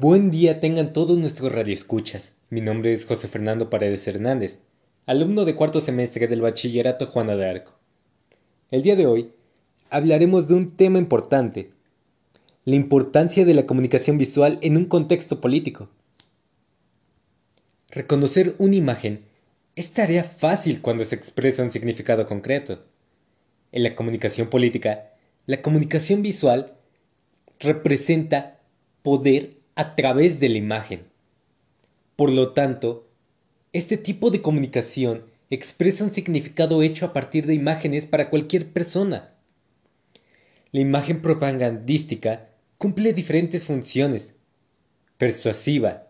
Buen día tengan todos nuestros radioescuchas. Mi nombre es José Fernando Paredes Hernández, alumno de cuarto semestre del Bachillerato Juana de Arco. El día de hoy hablaremos de un tema importante, la importancia de la comunicación visual en un contexto político. Reconocer una imagen es tarea fácil cuando se expresa un significado concreto. En la comunicación política, la comunicación visual representa poder a través de la imagen. Por lo tanto, este tipo de comunicación expresa un significado hecho a partir de imágenes para cualquier persona. La imagen propagandística cumple diferentes funciones. Persuasiva,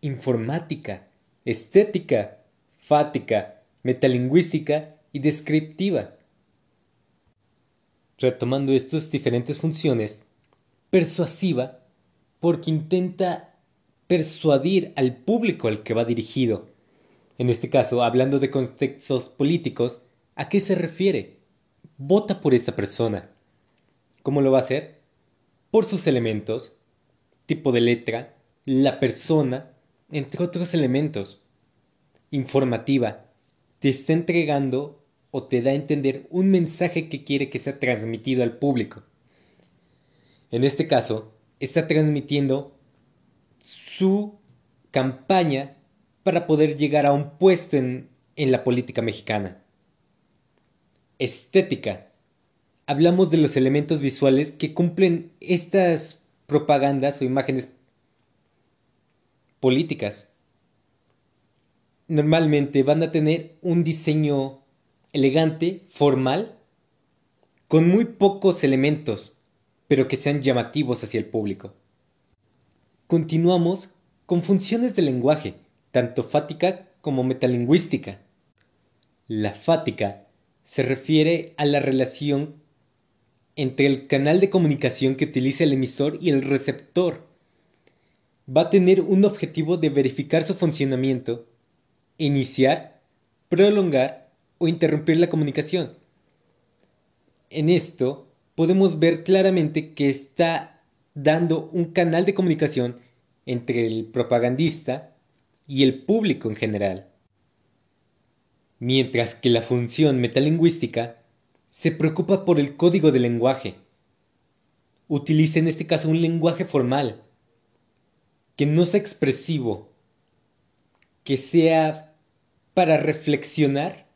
informática, estética, fática, metalingüística y descriptiva. Retomando estas diferentes funciones, persuasiva porque intenta persuadir al público al que va dirigido. En este caso, hablando de contextos políticos, ¿a qué se refiere? Vota por esta persona. ¿Cómo lo va a hacer? Por sus elementos, tipo de letra, la persona, entre otros elementos. Informativa, te está entregando o te da a entender un mensaje que quiere que sea transmitido al público. En este caso, está transmitiendo su campaña para poder llegar a un puesto en, en la política mexicana. Estética. Hablamos de los elementos visuales que cumplen estas propagandas o imágenes políticas. Normalmente van a tener un diseño elegante, formal, con muy pocos elementos pero que sean llamativos hacia el público. Continuamos con funciones de lenguaje, tanto fática como metalingüística. La fática se refiere a la relación entre el canal de comunicación que utiliza el emisor y el receptor. Va a tener un objetivo de verificar su funcionamiento, iniciar, prolongar o interrumpir la comunicación. En esto podemos ver claramente que está dando un canal de comunicación entre el propagandista y el público en general. Mientras que la función metalingüística se preocupa por el código del lenguaje. Utiliza en este caso un lenguaje formal, que no sea expresivo, que sea para reflexionar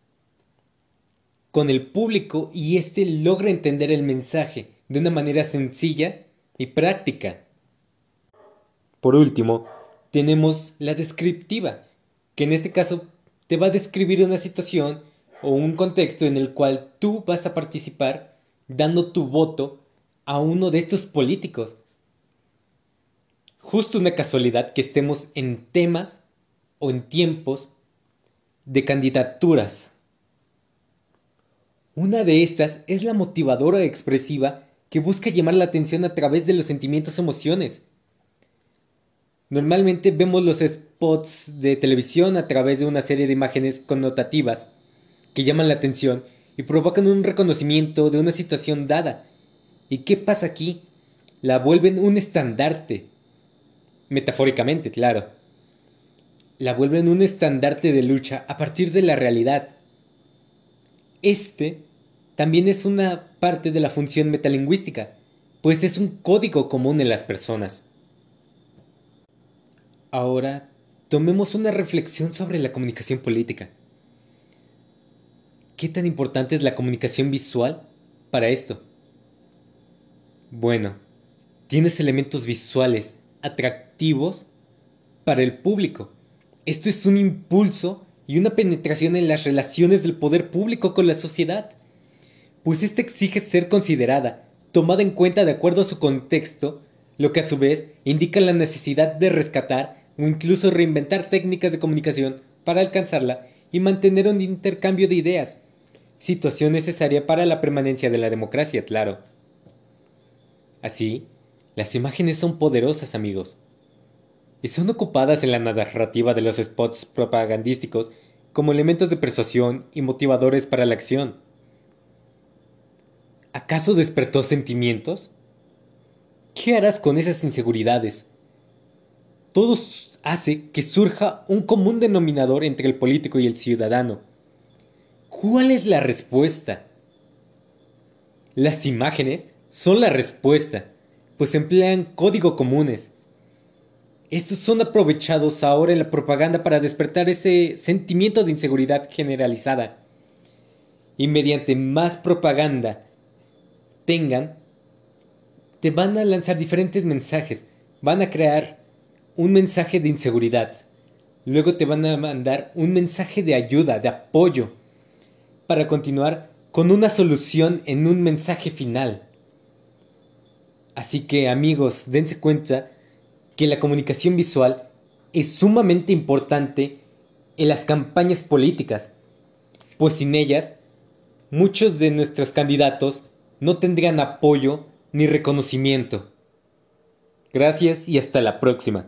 con el público y éste logra entender el mensaje de una manera sencilla y práctica. Por último, tenemos la descriptiva, que en este caso te va a describir una situación o un contexto en el cual tú vas a participar dando tu voto a uno de estos políticos. Justo una casualidad que estemos en temas o en tiempos de candidaturas una de estas es la motivadora expresiva que busca llamar la atención a través de los sentimientos emociones. Normalmente vemos los spots de televisión a través de una serie de imágenes connotativas que llaman la atención y provocan un reconocimiento de una situación dada. ¿Y qué pasa aquí? La vuelven un estandarte. Metafóricamente, claro. La vuelven un estandarte de lucha a partir de la realidad. Este también es una parte de la función metalingüística, pues es un código común en las personas. Ahora, tomemos una reflexión sobre la comunicación política. ¿Qué tan importante es la comunicación visual para esto? Bueno, tienes elementos visuales atractivos para el público. Esto es un impulso y una penetración en las relaciones del poder público con la sociedad pues ésta exige ser considerada, tomada en cuenta de acuerdo a su contexto, lo que a su vez indica la necesidad de rescatar o incluso reinventar técnicas de comunicación para alcanzarla y mantener un intercambio de ideas, situación necesaria para la permanencia de la democracia, claro. Así, las imágenes son poderosas, amigos, y son ocupadas en la narrativa de los spots propagandísticos como elementos de persuasión y motivadores para la acción. ¿Acaso despertó sentimientos? ¿Qué harás con esas inseguridades? todo hace que surja un común denominador entre el político y el ciudadano. ¿Cuál es la respuesta? Las imágenes son la respuesta, pues emplean código comunes. Estos son aprovechados ahora en la propaganda para despertar ese sentimiento de inseguridad generalizada. Y mediante más propaganda tengan, te van a lanzar diferentes mensajes. Van a crear un mensaje de inseguridad. Luego te van a mandar un mensaje de ayuda, de apoyo, para continuar con una solución en un mensaje final. Así que amigos, dense cuenta que la comunicación visual es sumamente importante en las campañas políticas, pues sin ellas muchos de nuestros candidatos no tendrían apoyo ni reconocimiento. Gracias y hasta la próxima.